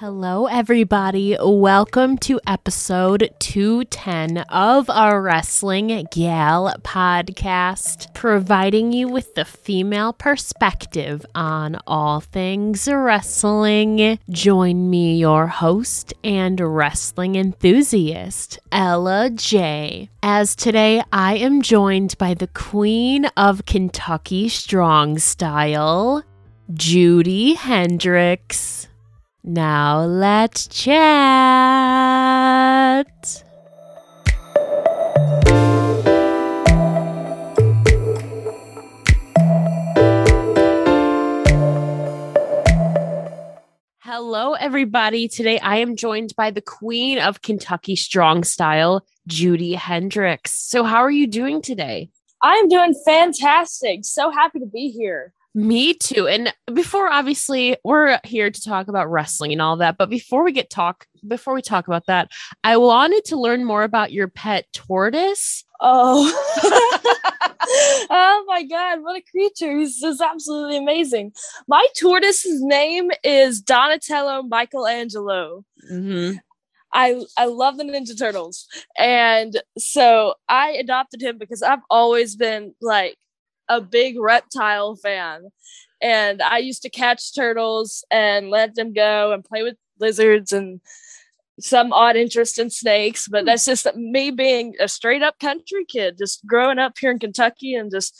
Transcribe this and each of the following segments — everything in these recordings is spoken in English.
Hello, everybody. Welcome to episode 210 of our Wrestling Gal podcast, providing you with the female perspective on all things wrestling. Join me, your host and wrestling enthusiast, Ella Jay. As today I am joined by the queen of Kentucky Strong Style, Judi Hendrix. Now let's chat. Hello, everybody. Today I am joined by the queen of Kentucky Strong Style, Judi Hendrix. So, how are you doing today? I'm doing fantastic. So happy to be here. Me too. And before obviously we're here to talk about wrestling and all that, but before we get talk before we talk about that, I wanted to learn more about your pet tortoise. Oh. oh my god, what a creature. He's just absolutely amazing. My tortoise's name is Donatello Michelangelo. Mm-hmm. I I love the Ninja Turtles. And so I adopted him because I've always been like a big reptile fan. And I used to catch turtles and let them go and play with lizards and some odd interest in snakes. But that's just me being a straight up country kid, just growing up here in Kentucky and just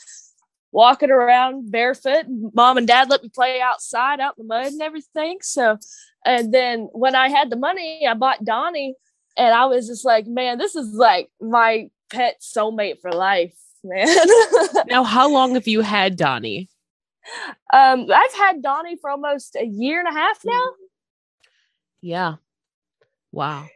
walking around barefoot. Mom and dad let me play outside, out in the mud and everything. So, and then when I had the money, I bought Donnie. And I was just like, man, this is like my pet soulmate for life man. now, how long have you had Donnie? Um, I've had Donnie for almost a year and a half now. Yeah. Wow.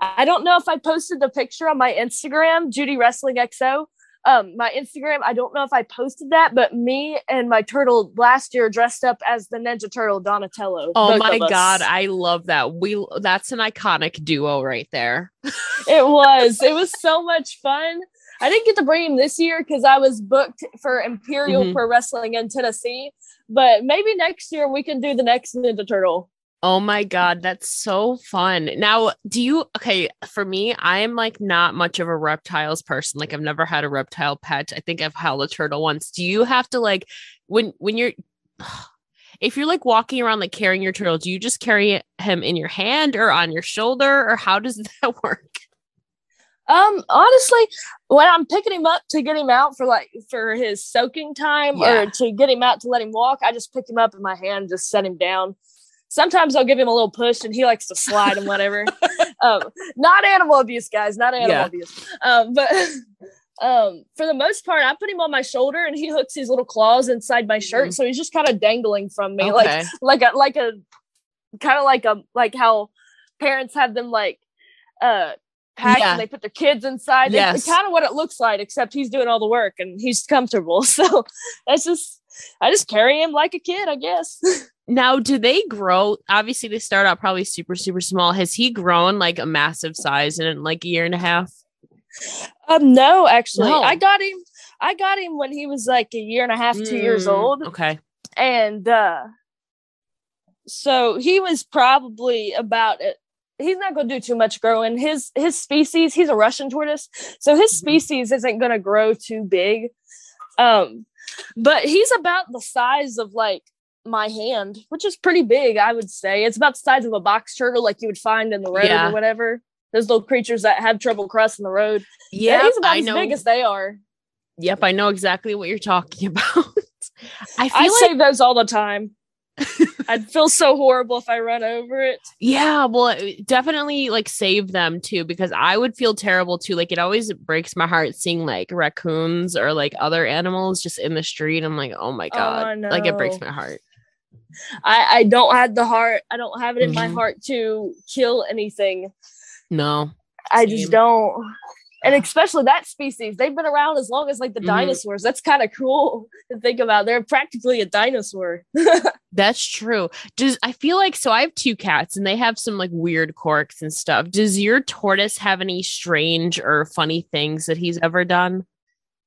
I don't know if I posted the picture on my Instagram, Judi Wrestling XO. Um, my Instagram, I don't know if I posted that, but me and my turtle last year dressed up as the Ninja Turtle Donatello. Oh my god, I love that. We that's an iconic duo right there. it was. It was so much fun. I didn't get to bring him this year because I was booked for Imperial mm-hmm. Pro Wrestling in Tennessee. But maybe next year we can do the next Ninja Turtle. Oh my god, that's so fun. Now, do you okay, for me, I am like not much of a reptiles person. Like I've never had a reptile pet. I think I've held a turtle once. Do you have to like when when you're if you're like walking around like carrying your turtle, do you just carry him in your hand or on your shoulder or how does that work? Um, honestly, when I'm picking him up to get him out for like for his soaking time yeah. or to get him out to let him walk, I just pick him up in my hand, just set him down. Sometimes I'll give him a little push and he likes to slide and whatever. um, not animal abuse, guys, not animal yeah. abuse. Um, but um, for the most part, I put him on my shoulder and he hooks his little claws inside my shirt, mm-hmm. so he's just kind of dangling from me, okay. like like a like a kind of like a like how parents have them like uh pack yeah. and they put their kids inside. Yes. It's kind of what it looks like, except he's doing all the work and he's comfortable. So that's just I just carry him like a kid, I guess. now, do they grow? Obviously, they start out probably super, super small. Has he grown like a massive size in like a year and a half? Um, no, actually, no. I got him. I got him when he was like a year and a half, two mm, years old. Okay, and uh, so he was probably about he's not going to do too much growing. His his species, he's a Russian tortoise, so his mm-hmm. species isn't going to grow too big. Um, but he's about the size of like my hand, which is pretty big, I would say. It's about the size of a box turtle, like you would find in the road yeah. or whatever. Those little creatures that have trouble crossing the road. Yeah, yeah he's about I as know. big as they are. Yep, I know exactly what you're talking about. I feel I like- save those all the time. I'd feel so horrible if I run over it. Yeah, well, definitely like save them too because I would feel terrible too. Like it always breaks my heart seeing like raccoons or like other animals just in the street. I'm like, oh my god, oh, no. like it breaks my heart. I I don't have the heart. I don't have it in mm-hmm. my heart to kill anything. No, I just don't and especially that species they've been around as long as like the mm-hmm. dinosaurs. That's kind of cool to think about. They're practically a dinosaur. That's true. Does i feel like so i have two cats and they have some like weird quirks and stuff. Does your tortoise have any strange or funny things that he's ever done?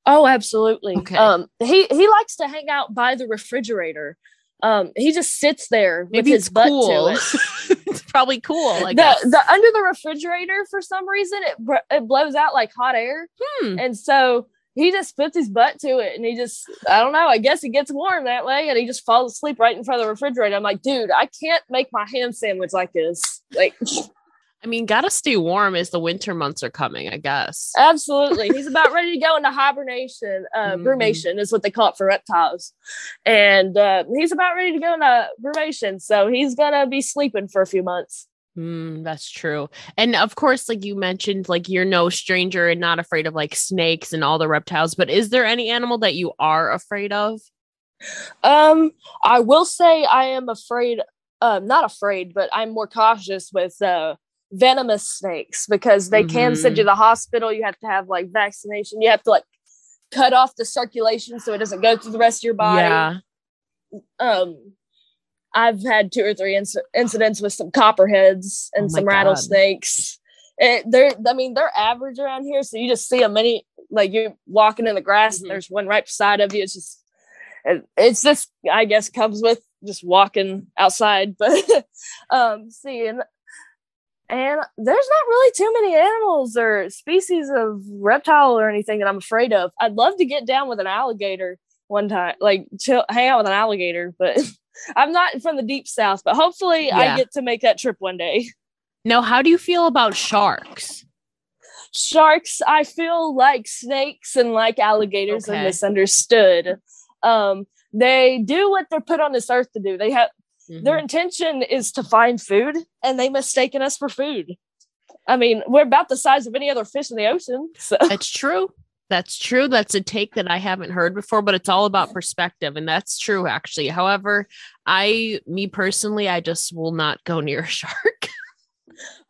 Oh absolutely. Okay. um he he likes to hang out by the refrigerator um, he just sits there Maybe with his butt cool. to it. it's probably cool. Like the, the under the refrigerator for some reason it it blows out like hot air, hmm. and so he just puts his butt to it and he just I don't know. I guess he gets warm that way, and he just falls asleep right in front of the refrigerator. I'm like, dude, I can't make my ham sandwich like this. Like. I mean, gotta stay warm as the winter months are coming, I guess. Absolutely. He's about ready to go into hibernation. Uh, mm-hmm. Brumation is what they call it for reptiles. And uh, he's about ready to go into brumation. So he's gonna be sleeping for a few months. Mm, that's true. And of course, like you mentioned, like you're no stranger and not afraid of like snakes and all the reptiles, but is there any animal that you are afraid of? Um, I will say I am afraid, um, not afraid, but I'm more cautious with uh venomous snakes because they mm-hmm. can send you mm-hmm. to the hospital. You have to have like vaccination. You have to like cut off the circulation so it doesn't go through the rest of your body. Yeah. Um, I've had two or three inc- incidents with some copperheads and oh some rattlesnakes. It, they're, I mean, they're average around here, so you just see them many. Like you're walking in the grass, mm-hmm. and there's one right beside of you. It's just, it, it's just, I guess, comes with just walking outside. But um, seeing and there's not really too many animals or species of reptile or anything that I'm afraid of. I'd love to get down with an alligator one time, like chill, hang out with an alligator, but I'm not from the deep south. But hopefully, yeah. I get to make that trip one day. Now, how do you feel about sharks? Sharks, I feel like snakes and like alligators okay. are misunderstood. Um, they do what they're put on this earth to do. They have Mm-hmm. Their intention is to find food, and they mistaken us for food. I mean, we're about the size of any other fish in the ocean. So that's true. That's true. That's a take that I haven't heard before, but it's all about perspective. And that's true, actually. However, I, me personally, I just will not go near a shark.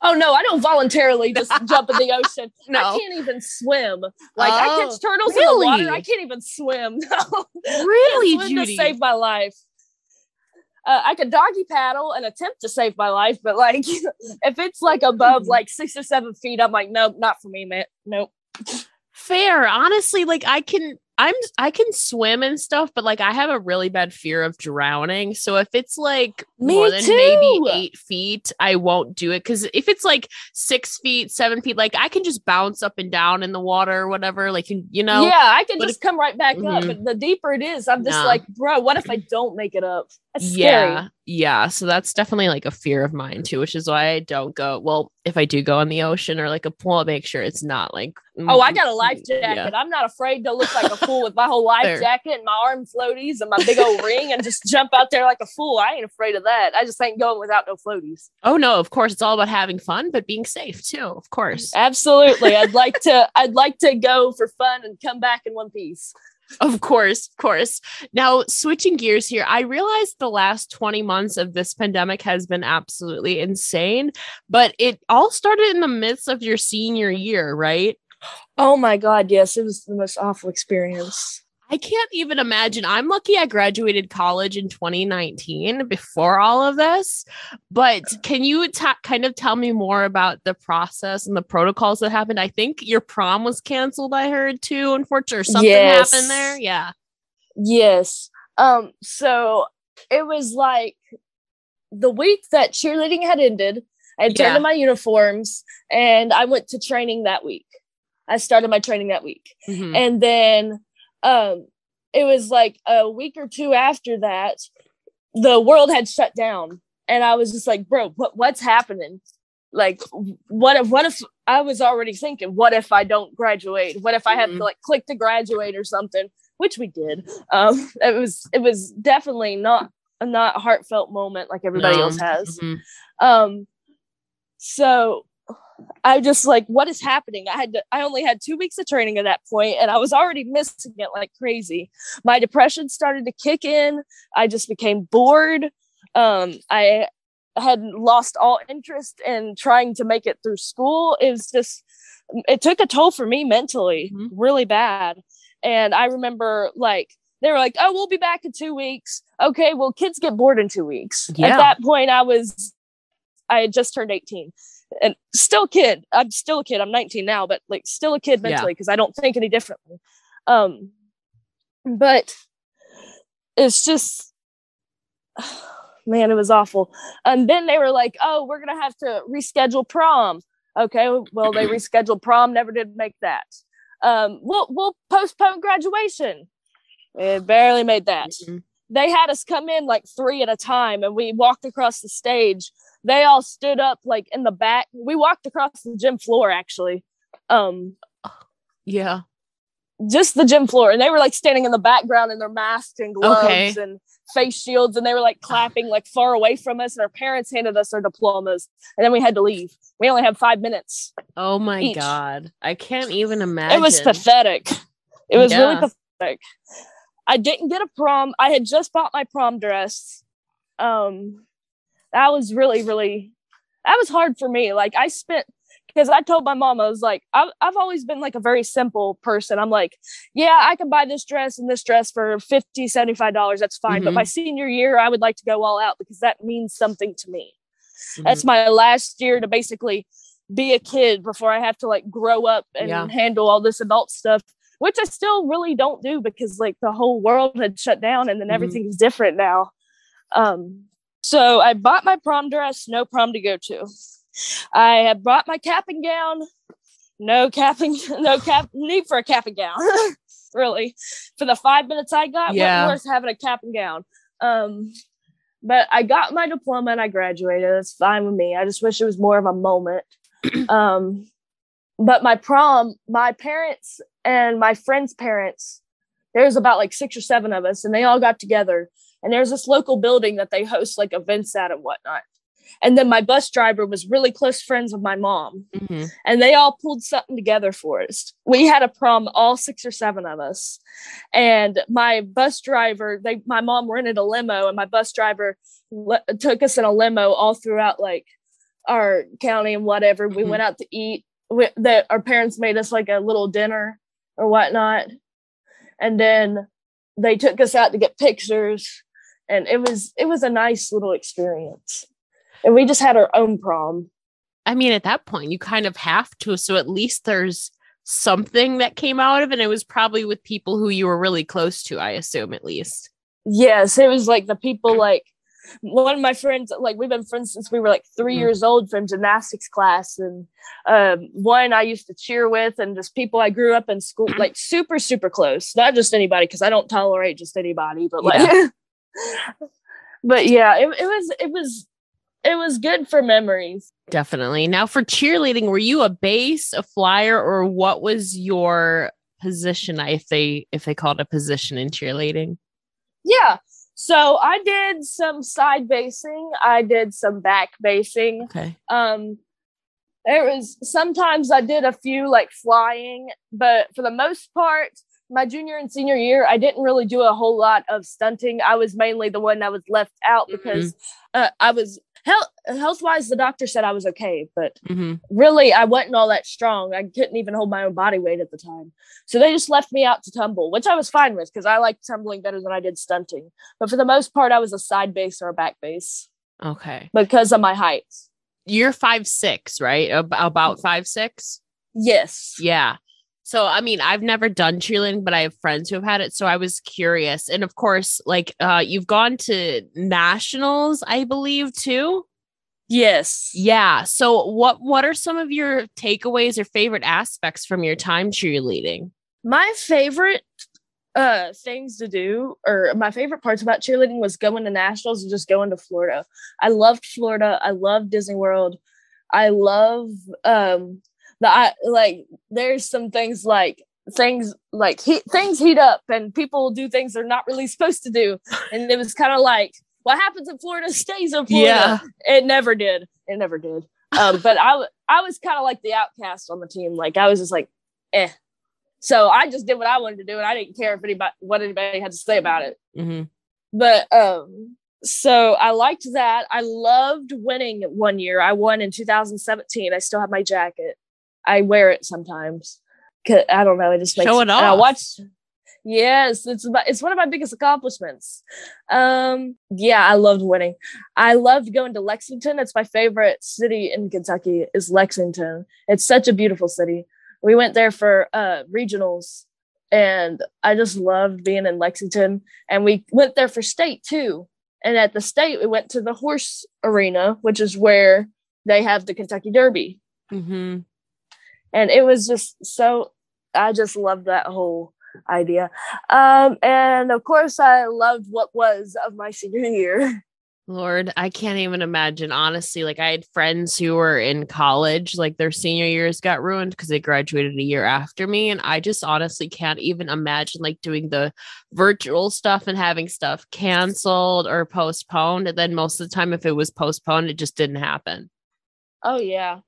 Oh no, I don't voluntarily just jump in the ocean. No. I can't even swim. Like oh, I catch turtles really? in the water. I can't even swim. No. Really, Judi? To save my life uh, I could doggy paddle and attempt to save my life, but like if it's like above like six or seven feet, I'm like, nope, not for me, man. Nope. Fair. Honestly, like I can I'm I can swim and stuff, but like I have a really bad fear of drowning. So if it's like Me more than too. maybe eight feet, I won't do it. Cause if it's like six feet, seven feet, like I can just bounce up and down in the water or whatever. Like you know. Yeah, I can but just if, come right back mm-hmm. up. But the deeper it is, I'm just nah. like, bro, what if I don't make it up? That's yeah. Scary. Yeah. So that's definitely like a fear of mine too, which is why I don't go. Well, if I do go in the ocean or like a pool, I'll make sure it's not like Oh, I got a life mm, mm, jacket. Yeah. I'm not afraid to look like a fool with my whole life jacket and my arm floaties and my big old ring and just jump out there like a fool. I ain't afraid of that. I just ain't going without no floaties. Oh no, of course it's all about having fun, but being safe too, of course. Absolutely. I'd like to I'd like to go for fun and come back in one piece. Of course, of course. Now, switching gears here, I realized the last 20 months of this pandemic has been absolutely insane, but it all started in the midst of your senior year, right? Oh my God, yes, it was the most awful experience. I can't even imagine. I'm lucky I graduated college in 2019 before all of this. But can you ta- kind of tell me more about the process and the protocols that happened? I think your prom was canceled, I heard too, unfortunately, or something yes. happened there. Yeah. Yes. Um, so it was like the week that cheerleading had ended, I had turned yeah. in my uniforms and I went to training that week. I started my training that week. Mm-hmm. And then um it was like a week or two after that, the world had shut down. And I was just like, bro, what, what's happening? Like, what if, what if I was already thinking, what if I don't graduate? What if I have mm-hmm. to like click to graduate or something? Which we did. Um, it was, it was definitely not, a not heartfelt moment like everybody no. else has. Mm-hmm. Um, so I just like, what is happening? I had to, I only had two weeks of training at that point, and I was already missing it like crazy. My depression started to kick in. I just became bored. Um, I had lost all interest in trying to make it through school. It was just, it took a toll for me mentally, mm-hmm. really bad. And I remember like they were like, "Oh, we'll be back in two weeks." Okay, well, kids get bored in two weeks. Yeah. At that point, I was, I had just turned eighteen and still a kid. I'm still a kid. I'm 19 now, but like still a kid mentally because yeah. I don't think any differently. Um, but it's just man, it was awful. And then they were like, "Oh, we're gonna have to reschedule prom." Okay, well they rescheduled prom, never did make that. Um, we'll we'll postpone graduation. It barely made that. Mm-hmm. They had us come in like three at a time, and we walked across the stage. They all stood up like in the back. We walked across the gym floor actually. Um, yeah, just the gym floor, and they were like standing in the background in their masks and gloves okay. and face shields. And they were like clapping like far away from us. And our parents handed us our diplomas. And then we had to leave. We only had five minutes oh my each. god. I can't even imagine it was pathetic. It was yeah. really pathetic. I didn't get a prom. I had just bought my prom dress. Um that was really really that was hard for me like i spent because I told my mom, I was like, I've, I've always been like a very simple person. I'm like, yeah, I can buy this dress and this dress for 50 $75. That's fine. Mm-hmm. But my senior year, I would like to go all out because that means something to me. Mm-hmm. That's my last year to basically be a kid before I have to like grow up and yeah. handle all this adult stuff, which I still really don't do because like the whole world had shut down and then mm-hmm. everything is different now. Um, so I bought my prom dress, no prom to go to. I had bought my cap and gown. No capping, no cap need for a cap and gown. really, for the five minutes I got, yeah. what worth having a cap and gown? Um, but I got my diploma and I graduated. That's fine with me. I just wish it was more of a moment. um, but my prom, my parents and my friends' parents, there's about like six or seven of us, and they all got together. And there's this local building that they host like events at and whatnot. And then my bus driver was really close friends with my mom. Mm-hmm. And they all pulled something together for us. We had a prom, all six or seven of us. And my bus driver, they my mom rented a limo, and my bus driver le- took us in a limo all throughout like our county and whatever. Mm-hmm. We went out to eat. We, that our parents made us like a little dinner or whatnot. And then they took us out to get pictures and it was it was a nice little experience and we just had our own prom. I mean, at that point, you kind of have to. So at least there's something that came out of it. And it was probably with people who you were really close to, I assume, at least. Yes, it was like the people like one of my friends, like we've been friends since we were like three mm. years old from gymnastics class. And um, one I used to cheer with, and just people I grew up in school, like super, super close. Not just anybody, because I don't tolerate just anybody, but like, yeah. but yeah, it, it was, it was it was good for memories. Definitely. Now for cheerleading, were you a base, a flyer, or what was your position if they if they called a position in cheerleading? Yeah. So I did some side basing, I did some back basing. Okay. Um there was sometimes I did a few like flying, but for the most part, my junior and senior year, I didn't really do a whole lot of stunting. I was mainly the one that was left out mm-hmm. because mm-hmm. uh, I was health health wise, the doctor said I was okay, but mm-hmm. really I wasn't all that strong. I couldn't even hold my own body weight at the time. So they just left me out to tumble, which I was fine with because I liked tumbling better than I did stunting. But for the most part, I was a side base or a back base. Okay. Because of my height. You're five six, right? About five six? Yes. Yeah. So, I mean, I've never done cheerleading, but I have friends who have had it. So I was curious. And of course, like uh, you've gone to nationals, I believe, too. Yes. Yeah. So what what are some of your takeaways or favorite aspects from your time cheerleading? My favorite uh things to do or my favorite parts about cheerleading was going to nationals and just going to Florida. I loved Florida. I loved Disney World. I love um that I like there's some things like things like heat things heat up and people do things they're not really supposed to do. And it was kind of like what happens in Florida stays in Florida. Yeah. It never did. It never did. Um, but I I was kind of like the outcast on the team. Like I was just like, eh. So I just did what I wanted to do, and I didn't care if anybody what anybody had to say about it. Mm-hmm. But um, so I liked that. I loved winning one year. I won in 2017. I still have my jacket. I wear it sometimes. Cause I don't know. It just makes show it off. I watched. Yes, it's about, it's one of my biggest accomplishments. Um, yeah, I loved winning. I loved going to Lexington. It's my favorite city in Kentucky. Is Lexington. It's such a beautiful city. We went there for uh, regionals, and I just loved being in Lexington. And we went there for state too. And at the state, we went to the horse arena, which is where they have the Kentucky Derby. Mm-hmm. And it was just so, I just loved that whole idea. Um, and of course, I loved what was of my senior year. Lord, I can't even imagine. Honestly, like I had friends who were in college, like their senior years got ruined because they graduated a year after me. And I just honestly can't even imagine like doing the virtual stuff and having stuff canceled or postponed. And then most of the time, if it was postponed, it just didn't happen. Oh, yeah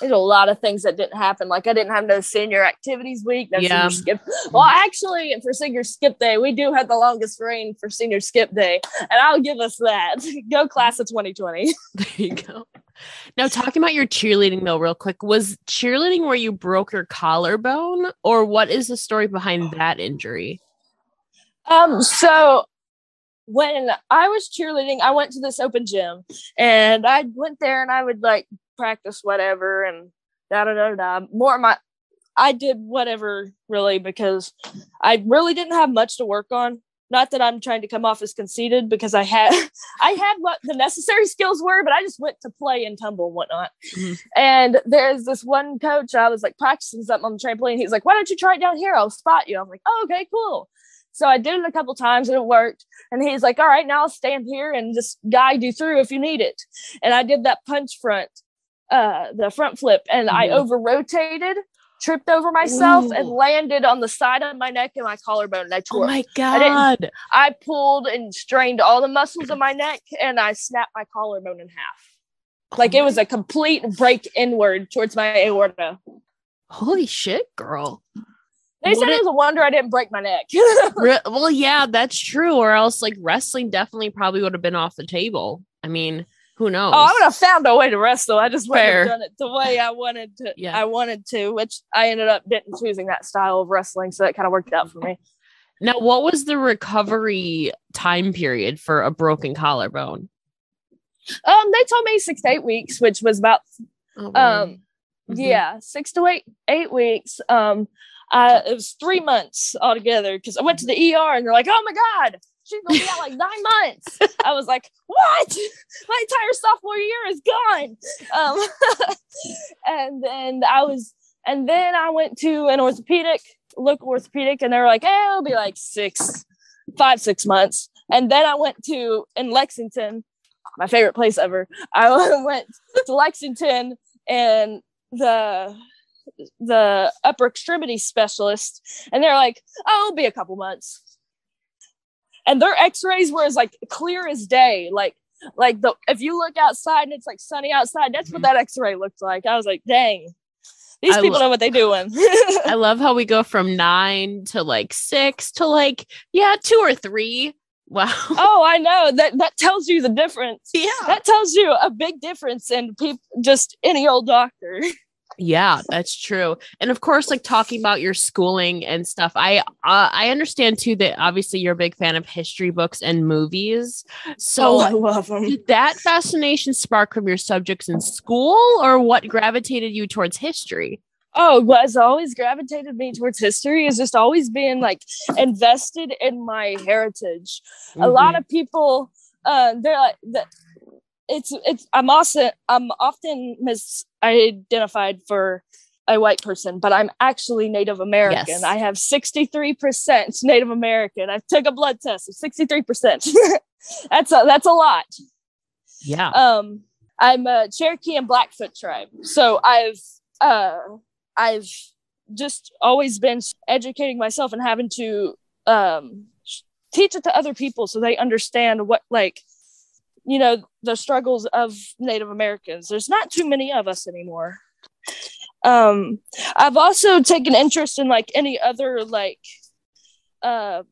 there's a lot of things that didn't happen. Like I didn't have no senior activities week, no yeah. senior skip. Well, actually, for senior skip day, we do have the longest reign for senior skip day, and I'll give us that. go class of 2020. There you go. Now, talking about your cheerleading though, real quick, was cheerleading where you broke your collarbone, or what is the story behind that injury? Um, so when I was cheerleading, I went to this open gym and I went there and I would like practice whatever and da da da da. More my I did whatever really because I really didn't have much to work on. Not that I'm trying to come off as conceited because I had I had what the necessary skills were, but I just went to play and tumble and whatnot. Mm-hmm. And there's this one coach, I was like practicing something on the trampoline. He's like, Why don't you try it down here? I'll spot you. I'm like, Oh, okay, cool. So I did it a couple times and it worked. And he's like, All right, now I'll stand here and just guide you through if you need it. And I did that punch front uh, the front flip and mm-hmm. I over rotated, tripped over myself, Ooh. and landed on the side of my neck and my collarbone. And I tore. Oh my god! I, I, pulled and strained all the muscles of my neck, and I snapped my collarbone in half. Like it was a complete break inward towards my aorta. Holy shit, girl! They said it, it was a wonder I didn't break my neck. well, yeah, that's true. Or else, like wrestling definitely probably would have been off the table. I mean, who knows? Oh, I would have found a way to wrestle. I just wouldn't have done it the way I wanted to. Yeah. I wanted to, which I ended up didn't choosing that style of wrestling, so that kind of worked out for me. Now, what was the recovery time period for a broken collarbone? Um, they told me six to eight weeks, which was about oh, um, mm-hmm. yeah, six to eight eight weeks. Um, I, it was three months altogether because I went to the ER and they're like, "Oh my god, she's gonna be out like nine months. I was like, what? My entire sophomore year is gone. Um, and then I was, and then I went to an orthopedic, local orthopedic, and they were like, hey, it'll be like six, five, six months. And then I went to in Lexington, my favorite place ever. I went to Lexington and the the upper extremity specialist, and they're like, "Oh, it'll be a couple months." And their x-rays were as like clear as day like like the if you look outside and it's like sunny outside that's what mm-hmm. that x-ray looked like i was like dang these I people lo- know what they're doing i love how we go from nine to like six to like yeah two or three Wow. Oh, I know. That that tells you the difference. Yeah. That tells you a big difference in people just any old doctor. Yeah, that's true. And of course, like talking about your schooling and stuff, I uh, I understand too that obviously you're a big fan of history books and movies. So oh, I love them. Did that fascination spark from your subjects in school, or what gravitated you towards history? Oh, what's always gravitated me towards history is just always being like invested in my heritage. Mm-hmm. A lot of people, uh, they're like, the, it's it's I'm also I'm often misidentified for a white person, but I'm actually Native American. Yes. I have 63% Native American. I took a blood test of 63%. that's a that's a lot. Yeah. Um I'm a Cherokee and Blackfoot tribe. So I've uh I've just always been educating myself and having to um teach it to other people so they understand what like you know the struggles of native americans. There's not too many of us anymore. Um i've also taken interest in like any other like uh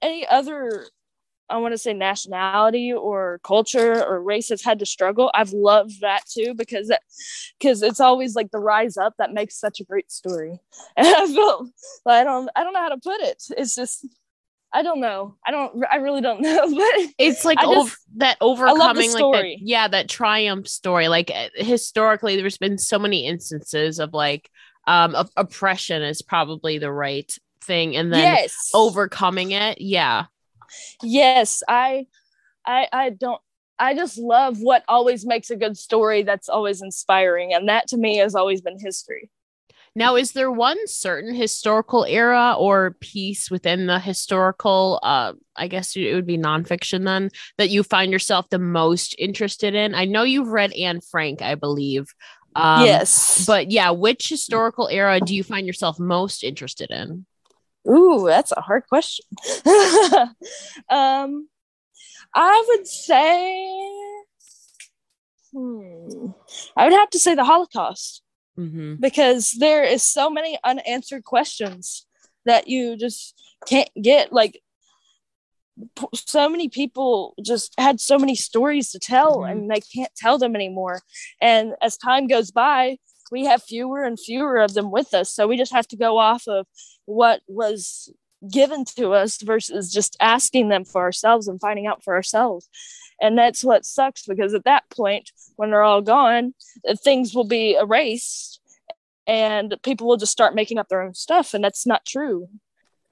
any other i want to say nationality or culture or race has had to struggle. I've loved that too because because it's always like the rise up that makes such a great story. And i feel i don't i don't know how to put it. It's just I don't know. I don't. I really don't know. But it's like just, over, that overcoming, like that, yeah, that triumph story. Like eh, historically, there's been so many instances of like um of oppression is probably the right thing, and then yes. overcoming it. Yeah. Yes, I I I don't I just love what always makes a good story that's always inspiring. And that to me has always been history. Now, is there one certain historical era or piece within the historical, uh, I guess it would be nonfiction then, that you find yourself the most interested in? I know you've read Anne Frank, I believe. Um, yes. But yeah, which historical era do you find yourself most interested in? Ooh, that's a hard question. um, I would say, hmm, I would have to say the Holocaust mm-hmm. because there is so many unanswered questions that you just can't get. Like, so many people just had so many stories to tell mm-hmm. and they can't tell them anymore. And as time goes by, we have fewer and fewer of them with us. So we just have to go off of what was given to us versus just asking them for ourselves and finding out for ourselves. And that's what sucks because at that point, when they're all gone, things will be erased and people will just start making up their own stuff. And that's not true.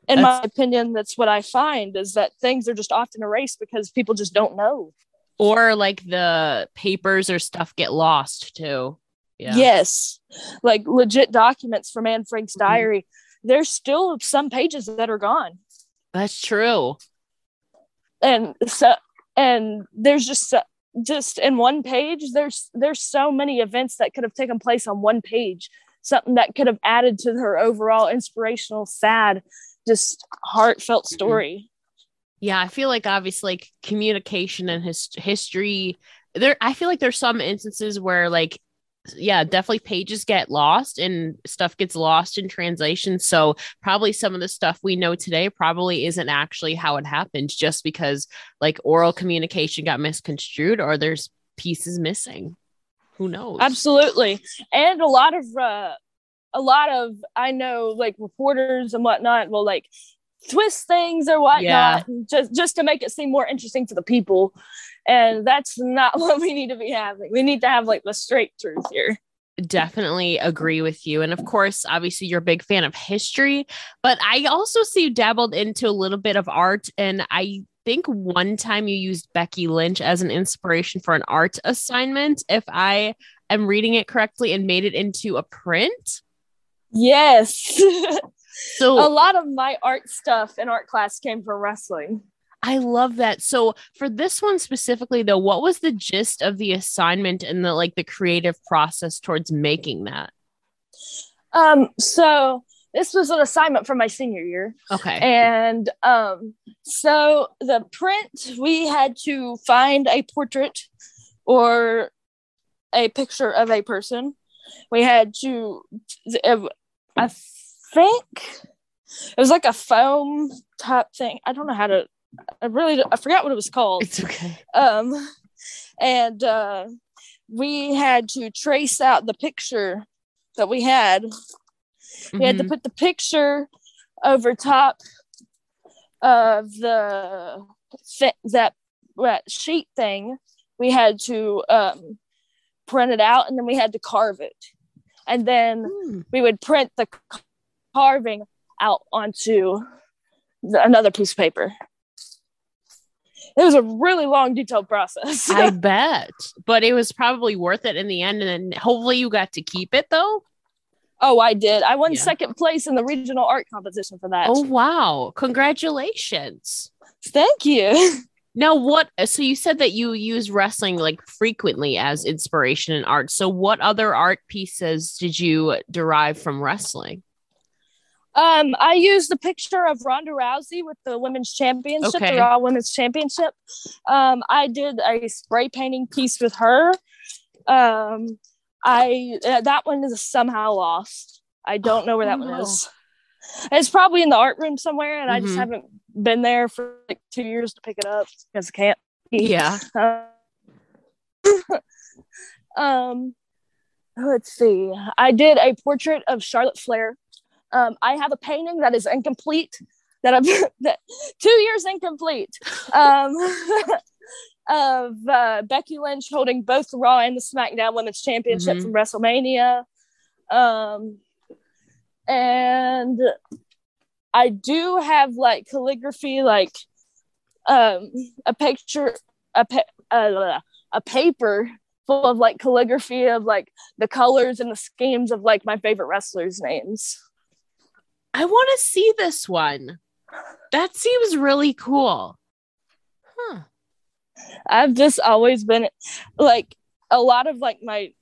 In that's- my opinion, that's what I find is that things are just often erased because people just don't know. Or like the papers or stuff get lost too. Yeah. Yes. Like legit documents from Anne Frank's mm-hmm. diary there's still some pages that are gone. That's true. And so, and there's just just in one page, there's there's so many events that could have taken place on one page. Something that could have added to her overall inspirational, sad, just heartfelt mm-hmm. story. Yeah, I feel like obviously like communication and his history there I feel like there's some instances where like yeah, definitely pages get lost and stuff gets lost in translation. So probably some of the stuff we know today probably isn't actually how it happened just because like oral communication got misconstrued or there's pieces missing. Who knows? Absolutely. And a lot of uh a lot of I know like reporters and whatnot will like twist things or whatnot yeah. just just to make it seem more interesting to the people. And that's not what we need to be having. We need to have like the straight truth here. Definitely agree with you. And of course obviously you're a big fan of history but i also see you dabbled into a little bit of art. And i think one time you used becky lynch as an inspiration for an art assignment if i am reading it correctly and made it into a print? Yes so a lot of my art stuff in art class came from wrestling. I love that. So for this one specifically though, what was the gist of the assignment and the like the creative process towards making that? Um so this was an assignment from my senior year. Okay. And um so the print we had to find a portrait or a picture of a person. We had to I think it was like a foam type thing. I don't know how to. I really I forgot what it was called. It's okay. Um, and uh, we had to trace out the picture that we had. Mm-hmm. We had to mm-hmm. put the picture over top of the that that sheet thing. We had to um, print it out, and then we had to carve it, and then mm. we would print the carving out onto the, another piece of paper. It was a really long, detailed process. I bet, but it was probably worth it in the end. And then hopefully you got to keep it though. Oh, I did. I won yeah. second place in the regional art competition for that. Oh, wow. Congratulations. Thank you. Now, what? So you said that you use wrestling like frequently as inspiration in art. So, what other art pieces did you derive from wrestling? Um, I used the picture of Ronda Rousey with the women's championship, okay. the Raw Women's Championship. Um, I did a spray painting piece with her. Um, I uh, that one is somehow lost. I don't know where that oh, one is. It's probably in the art room somewhere, and mm-hmm. I just mm-hmm. haven't been there for like two years to pick it up because I can't. Yeah. um, let's see. I did a portrait of Charlotte Flair um, I have a painting that is incomplete that I've that two years incomplete um, of uh, Becky Lynch holding both the Raw and the SmackDown Women's Championship mm-hmm. from WrestleMania. Um, and I do have like calligraphy, like um, a picture a a, a paper full of like calligraphy of like the colors and the schemes of like my favorite wrestlers' names. I want to see this one. That seems really cool. Huh. I've just always been like a lot of like my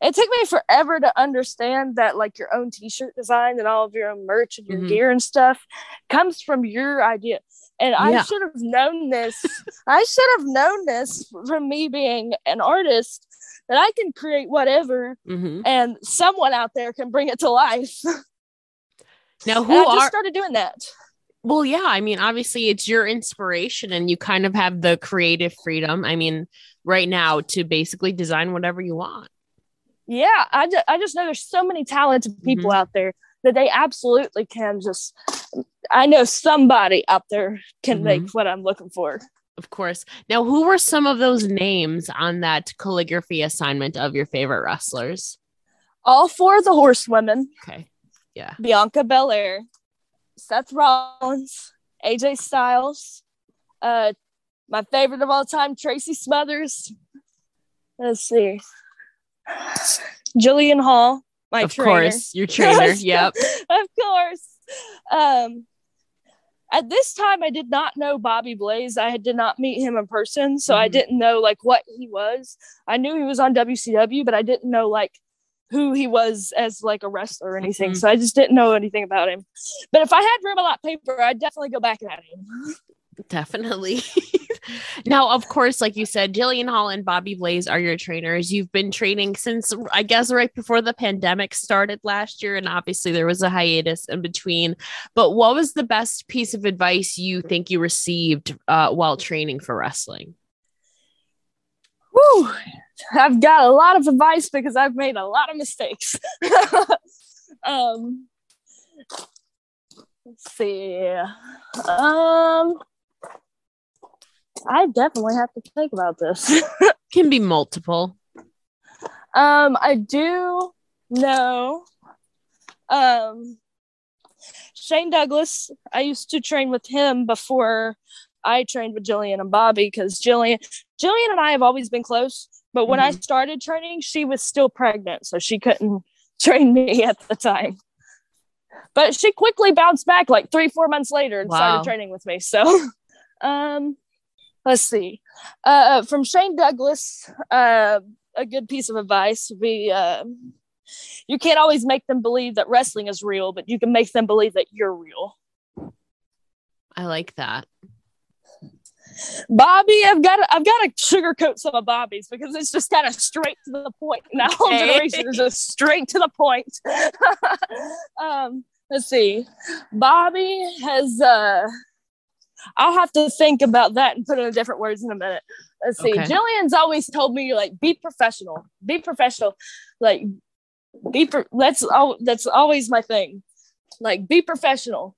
it took me forever to understand that like your own t-shirt design and all of your own merch and your mm-hmm. gear and stuff comes from your idea and yeah. i should have known this i should have known this from me being an artist that i can create whatever mm-hmm. and someone out there can bring it to life now who and I just are- started doing that well, yeah. I mean, obviously, it's your inspiration, and you kind of have the creative freedom. I mean, right now to basically design whatever you want. Yeah, I, ju- I just know there's so many talented people mm-hmm. out there that they absolutely can just. I know somebody out there can mm-hmm. make what I'm looking for. Of course. Now, who were some of those names on that calligraphy assignment of your favorite wrestlers? All four of the horsewomen. Okay. Yeah. Bianca Belair, Seth Rollins, AJ Styles, uh, my favorite of all time, Tracy Smothers. Let's see. Jillian Hall, my of trainer. course, your trainer. yep. of course. Um, at this time, I did not know Bobby Blaze. I did not meet him in person, so mm-hmm. I didn't know like what he was. I knew he was on WCW, but I didn't know like who he was as like a wrestler or anything. Mm-hmm. So I just didn't know anything about him. But if I had room a lot paper, I'd definitely go back at him. Definitely. now, of course, like you said, Jillian Hall and Bobby Blaze are your trainers. You've been training since I guess right before the pandemic started last year, and obviously there was a hiatus in between. But what was the best piece of advice you think you received uh, while training for wrestling? Whew. I've got a lot of advice because I've made a lot of mistakes. um, let's see. Um, I definitely have to think about this. Can be multiple. Um, I do know. Um, Shane Douglas. I used to train with him before I trained with Jillian and Bobby because Jillian, Jillian and I have always been close. But when mm-hmm. I started training, she was still pregnant, so she couldn't train me at the time. But she quickly bounced back like three, four months later and wow. started training with me. So, um, let's see. Uh, from Shane Douglas, uh, a good piece of advice would be uh, you can't always make them believe that wrestling is real, but you can make them believe that you're real. I like that. Bobby, I've got to, I've got to sugarcoat some of Bobby's because it's just kind of straight to the point. Now whole generation is just straight to the point. um, let's see. Bobby has uh I'll have to think about that and put it in different words in a minute. Let's see. Okay. Jillian's always told me like be professional. Be professional. Like be pro- that's all that's always my thing. Like be professional.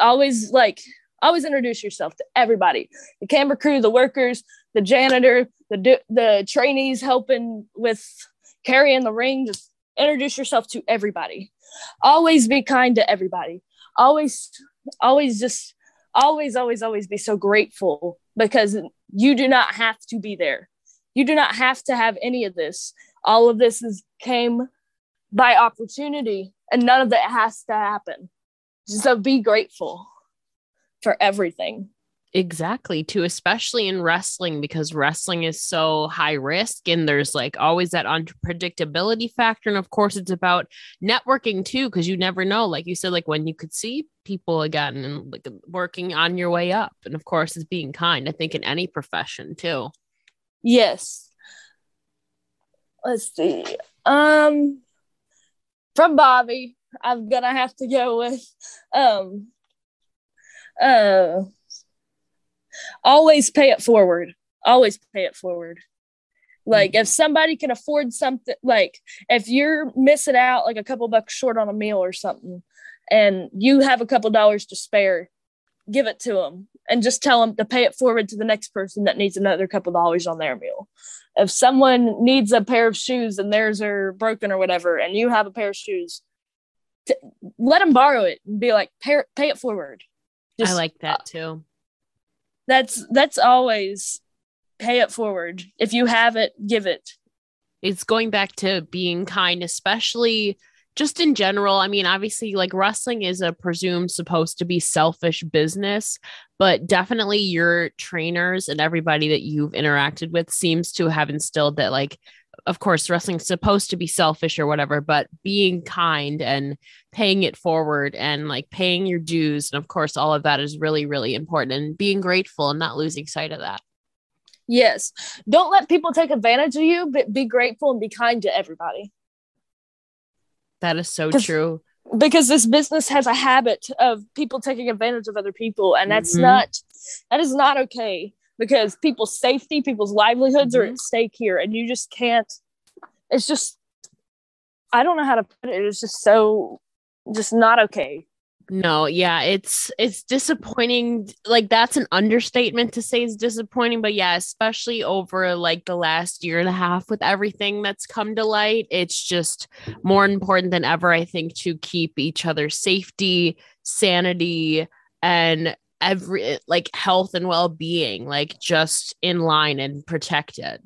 Always like always introduce yourself to everybody. The camera crew, the workers, the janitor, the the trainees helping with carrying the ring, just introduce yourself to everybody. Always be kind to everybody. Always always just always, always, always be so grateful because you do not have to be there. You do not have to have any of this. All of this is came by opportunity, and none of that has to happen. So be grateful for everything. Exactly, too, especially in wrestling because wrestling is so high risk and there's like always that unpredictability factor. And of course, it's about networking too, because you never know, like you said, like when you could see people again and like working on your way up. And of course, it's being kind, I think, in any profession too. Yes. Let's see. Um, from Bobby, I'm gonna have to go with um, uh always pay it forward. Always pay it forward. Like if somebody can afford something, like if you're missing out like a couple bucks short on a meal or something, and you have a couple dollars to spare, give it to them and just tell them to pay it forward to the next person that needs another couple dollars on their meal. If someone needs a pair of shoes and theirs are broken or whatever, and you have a pair of shoes, t- let them borrow it and be like, pay, pay it forward. Just, I like that uh, too that's that's always pay it forward. If you have it, give it. It's going back to being kind, especially just in general. I mean, obviously, like wrestling is a presumed supposed to be selfish business, but definitely your trainers and everybody that you've interacted with seems to have instilled that, like, of course, wrestling's supposed to be selfish or whatever, but being kind and paying it forward and like paying your dues. And of course, all of that is really, really important and being grateful and not losing sight of that. Yes. Don't let people take advantage of you, but be grateful and be kind to everybody. That is so true. Because this business has a habit of people taking advantage of other people, and that's mm-hmm. not that is not okay because people's safety, people's livelihoods mm-hmm. are at stake here, and you just can't. It's just, I don't know how to put it. It's just so, just not okay. No, yeah, it's it's disappointing. Like that's an understatement to say it's disappointing, but yeah, especially over like the last year and a half with everything that's come to light, it's just more important than ever I think to keep each other's safety, sanity, and every eh, like health and well-being like just in line and protected.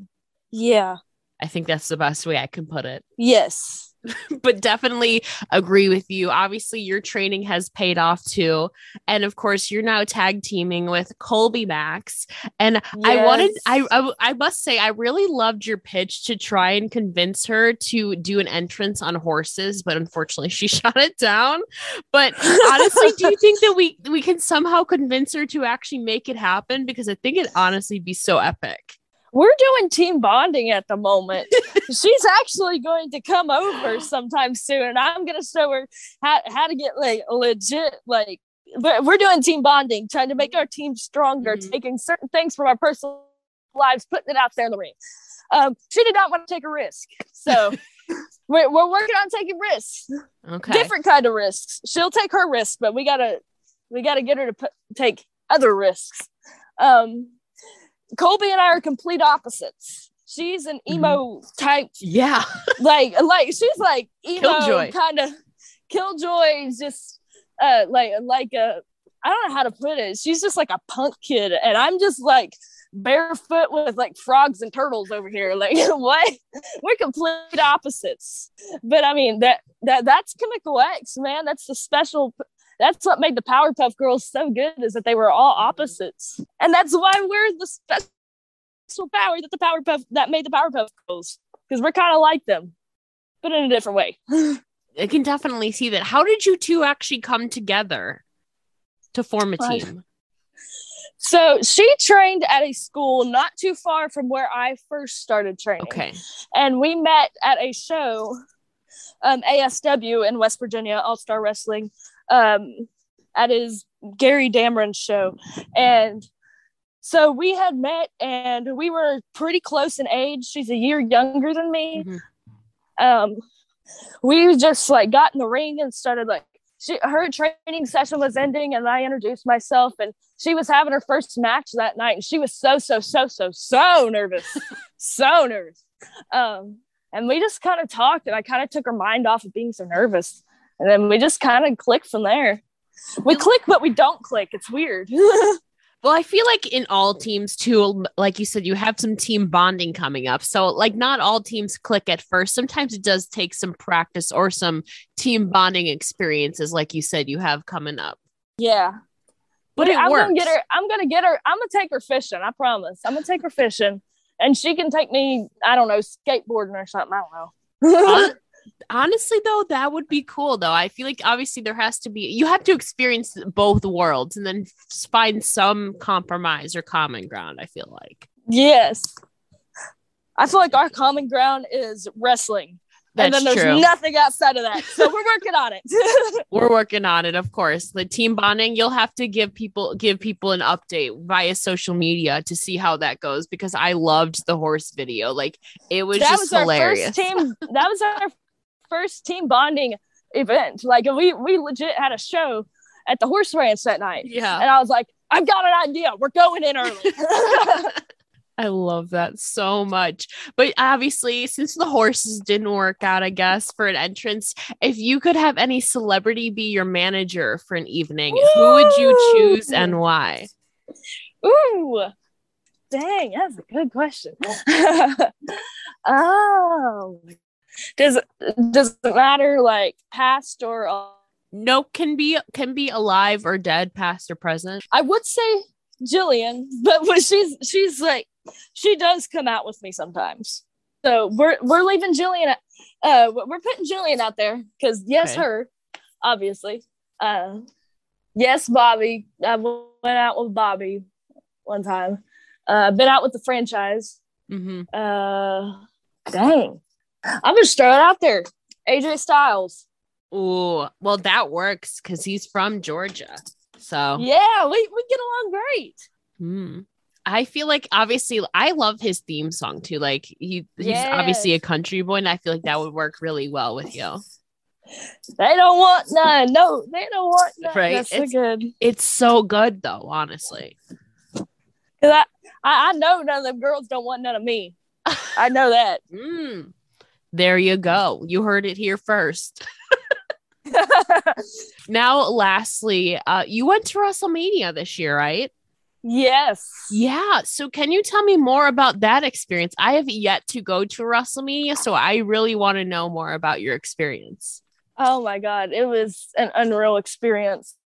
Yeah. I think that's the best way I can put it. Yes. but definitely agree with you. Obviously, your training has paid off too. And of course, you're now tag teaming with Kolbe Max. And yes. I wanted, I, I, I must say, I really loved your pitch to try and convince her to do an entrance on horses, but unfortunately, she shot it down. But honestly, do you think that we we can somehow convince her to actually make it happen? Because I think it honestly be so epic we're doing team bonding at the moment. She's actually going to come over sometime soon, and I'm going to show her how, how to get like legit like. But we're doing team bonding, trying to make our team stronger, mm-hmm. taking certain things from our personal lives, putting it out there in the ring. Um, she did not want to take a risk, so we're, we're working on taking risks. Okay, different kind of risks. She'll take her risks, but we gotta we gotta get her to put, take other risks. Um, Kolbe and I are complete opposites. She's an mm-hmm. emo mm-hmm. type. Yeah. like like she's like emo kind of killjoy just uh like like a I don't know how to put it. She's just like a punk kid and I'm just like barefoot with like frogs and turtles over here. Like what? We're complete opposites. But I mean that that that's chemical X, man. That's the special that's what made the Powerpuff Girls so good is that they were all opposites, and that's why we're the special power that the Powerpuff that made the Powerpuff Girls because we're kind of like them, but in a different way. I can definitely see that. How did you two actually come together to form a team? So she trained at a school not too far from where I first started training. Okay. And we met at a show, um, ASW in West Virginia, All Star Wrestling um, at his Gary Dameron show. And so we had met and we were pretty close in age. She's a year younger than me. Mm-hmm. Um, we just like got in the ring and started like she her training session was ending and I introduced myself and she was having her first match that night and she was so so so so so nervous so nervous um and we just kind of talked and I kind of took her mind off of being so nervous and then we just kind of click from there. We click, but we don't click. It's weird. Well, I feel like in all teams too, like you said, you have some team bonding coming up. So, like, not all teams click at first. Sometimes it does take some practice or some team bonding experiences, like you said, you have coming up. Yeah, but it I'm works. gonna get her. I'm gonna get her. I'm gonna take her fishing. I promise. I'm gonna take her fishing, and she can take me. I don't know, skateboarding or something. I don't know honestly though that would be cool though. I feel like obviously there has to be you have to experience both worlds and then find some compromise or common ground i feel like. Yes. I feel like our common ground is wrestling. That's and then there's true. nothing outside of that. So we're working on it. We're working on it of course. The team bonding you'll have to give people give people an update via social media to see how that goes because i loved the horse video. Like it was that just was hilarious. team that was our first team bonding event. Like we we legit had a show at the horse ranch that night. Yeah. And I was like, I've got an idea. We're going in early. I love that so much. But obviously, since the horses didn't work out, I guess, for an entrance, if you could have any celebrity be your manager for an evening, Woo! who would you choose and why? Ooh. dang, that's a good question. oh, does does does it matter like past or no? Can be can be alive or dead, past or present. I would say Jillian, but when she's she's like she does come out with me sometimes. So we're we're leaving Jillian. Uh, we're putting Jillian out there because yes, okay. her, obviously. Uh, yes, Bobby. I went out with Bobby one time. Uh, been out with the franchise. Mm-hmm. Uh, dang, I'm just throwing out there. AJ Styles. Oh, well, that works because he's from Georgia. So yeah, we, we get along great. Hmm. I feel like obviously I love his theme song too. Like he he's yes. obviously a country boy, and I feel like that would work really well with you. They don't want none. No, they don't want none. Right. That's it's, so good. It's so good though, honestly. Cause I, I know none of them girls don't want none of me. I know that. mm. There you go. You heard it here first. now, lastly, uh, you went to WrestleMania this year, right? Yes. Yeah. So, can you tell me more about that experience? I have yet to go to WrestleMania, so I really want to know more about your experience. Oh my God. It was an unreal experience.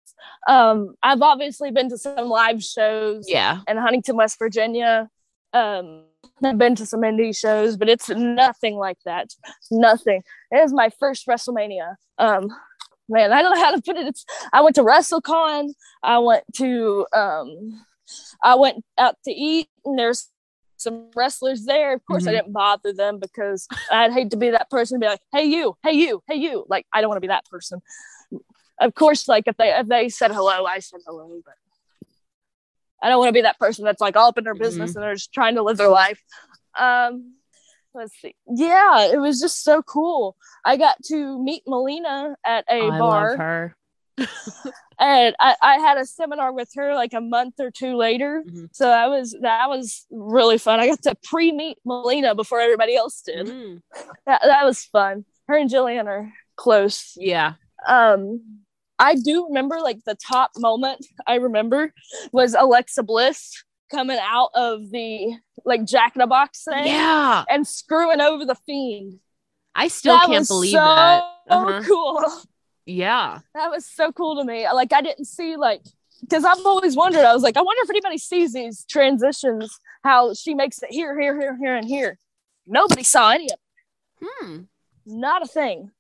Um, I've obviously been to some live shows yeah. in Huntington, West Virginia. Um, I've been to some indie shows, but it's nothing like that. Nothing. It is my first WrestleMania. Um, man, I don't know how to put it. It's I went to WrestleCon. I went to um I went out to eat and there's some wrestlers there. Of course, mm-hmm. I didn't bother them because I'd hate to be that person be like, "Hey you, hey you, hey you." Like I don't want to be that person. Of course, like if they if they said hello, I said hello, but I don't want to be that person that's like all up in their business mm-hmm. and they're just trying to live their life. Um, let's see. Yeah, it was just so cool. I got to meet Melina at a oh, bar. and I, I had a seminar with her like a month or two later. Mm-hmm. So that was that was really fun. I got to pre-meet Melina before everybody else did. Mm. That that was fun. Her and Jillian are close. Yeah. Um I do remember like the top moment I remember was Alexa Bliss coming out of the like Jack in a Box thing. Yeah. And screwing over the fiend. I still that can't believe so that. Uh-huh. cool. Yeah. That was so cool to me. Like I didn't see like because I've always wondered, I was like, I wonder if anybody sees these transitions, how she makes it here, here, here, here, and here. Nobody saw any of it. Hmm. Not a thing.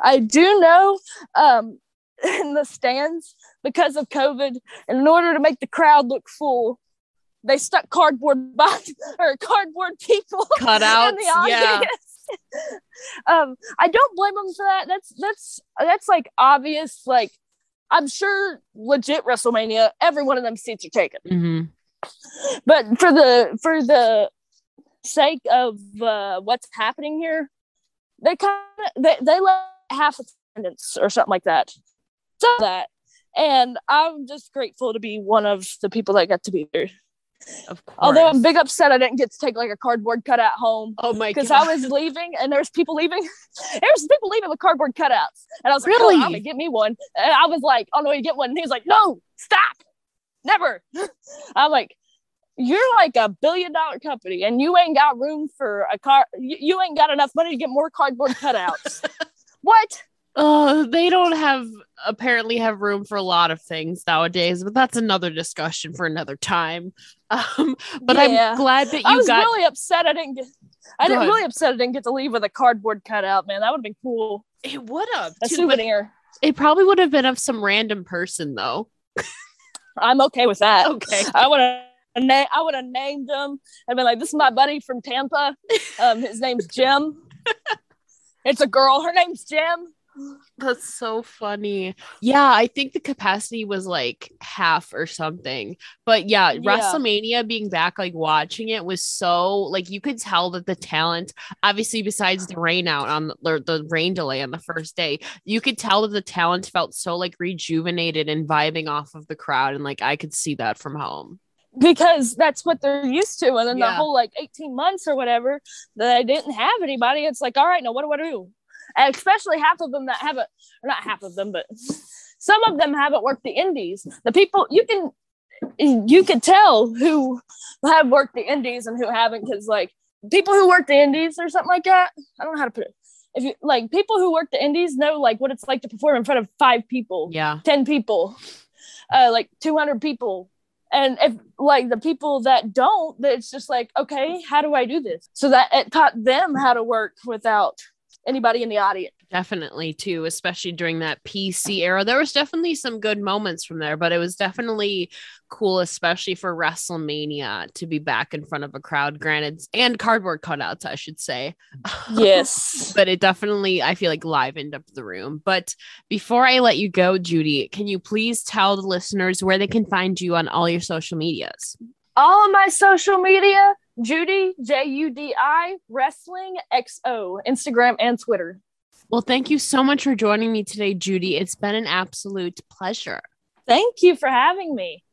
I do know um, in the stands because of COVID, and in order to make the crowd look full, they stuck cardboard box or cardboard people cutouts. in the audience. Yeah. um, I don't blame them for that. That's that's that's like obvious. Like I'm sure legit WrestleMania, every one of them seats are taken. Mm-hmm. But for the for the sake of uh, what's happening here, they kind of they they let half attendance or something like that. So that, and I'm just grateful to be one of the people that got to be there. Of course. Although I'm big upset I didn't get to take like a cardboard cutout home. Oh my god. Because I was leaving and there's people leaving. there's people leaving with cardboard cutouts. And I was like, really? Oh, I'm gonna get me one. And I was like, oh no, you get one. And he was like, no, stop. Never. I'm like, you're like a billion dollar company and you ain't got room for a car you, you ain't got enough money to get more cardboard cutouts. what? Oh, they don't have apparently have room for a lot of things nowadays, but that's another discussion for another time. Um, but yeah. I'm glad that you I was got really upset I didn't get I didn't really upset I didn't get to leave with a cardboard cutout, man. That would have been cool. It would have a too, souvenir. It probably would have been of some random person though. I'm okay with that. Okay. I would have na- I would have named him and been like, "This is my buddy from Tampa. Um, his name's Jim. it's a girl. Her name's Jim. That's so funny. Yeah, I think the capacity was like half or something. But yeah, yeah, WrestleMania being back, like watching it was so like you could tell that the talent, obviously, besides the rain out on the, the rain delay on the first day, you could tell that the talent felt so like rejuvenated and vibing off of the crowd. And like I could see that from home because that's what they're used to. And then yeah. the whole like 18 months or whatever that I didn't have anybody, it's like, all right, now what do I do? Especially half of them that haven't, or not half of them, but some of them haven't worked the indies. The people you can, you could tell who have worked the indies and who haven't because like people who work the indies or something like that i don't know how to put it. If you like people who work the indies know like what it's like to perform in front of five people yeah. 10 people uh like 200 people. And if like the people that don't it's just like okay how do i do this? So that it taught them how to work without anybody in the audience. Definitely too especially during that pc era. There was definitely some good moments from there but it was definitely cool especially for wrestlemania to be back in front of a crowd. Granted and cardboard cutouts i should say. Yes. But it definitely i feel like livened up the room. But before i let you go Judi can you please tell the listeners where they can find you on all your social medias? All of my social media Judi, J U D I, Wrestling XO, Instagram and Twitter. Well, thank you so much for joining me today, Judi. It's been an absolute pleasure. Thank you for having me.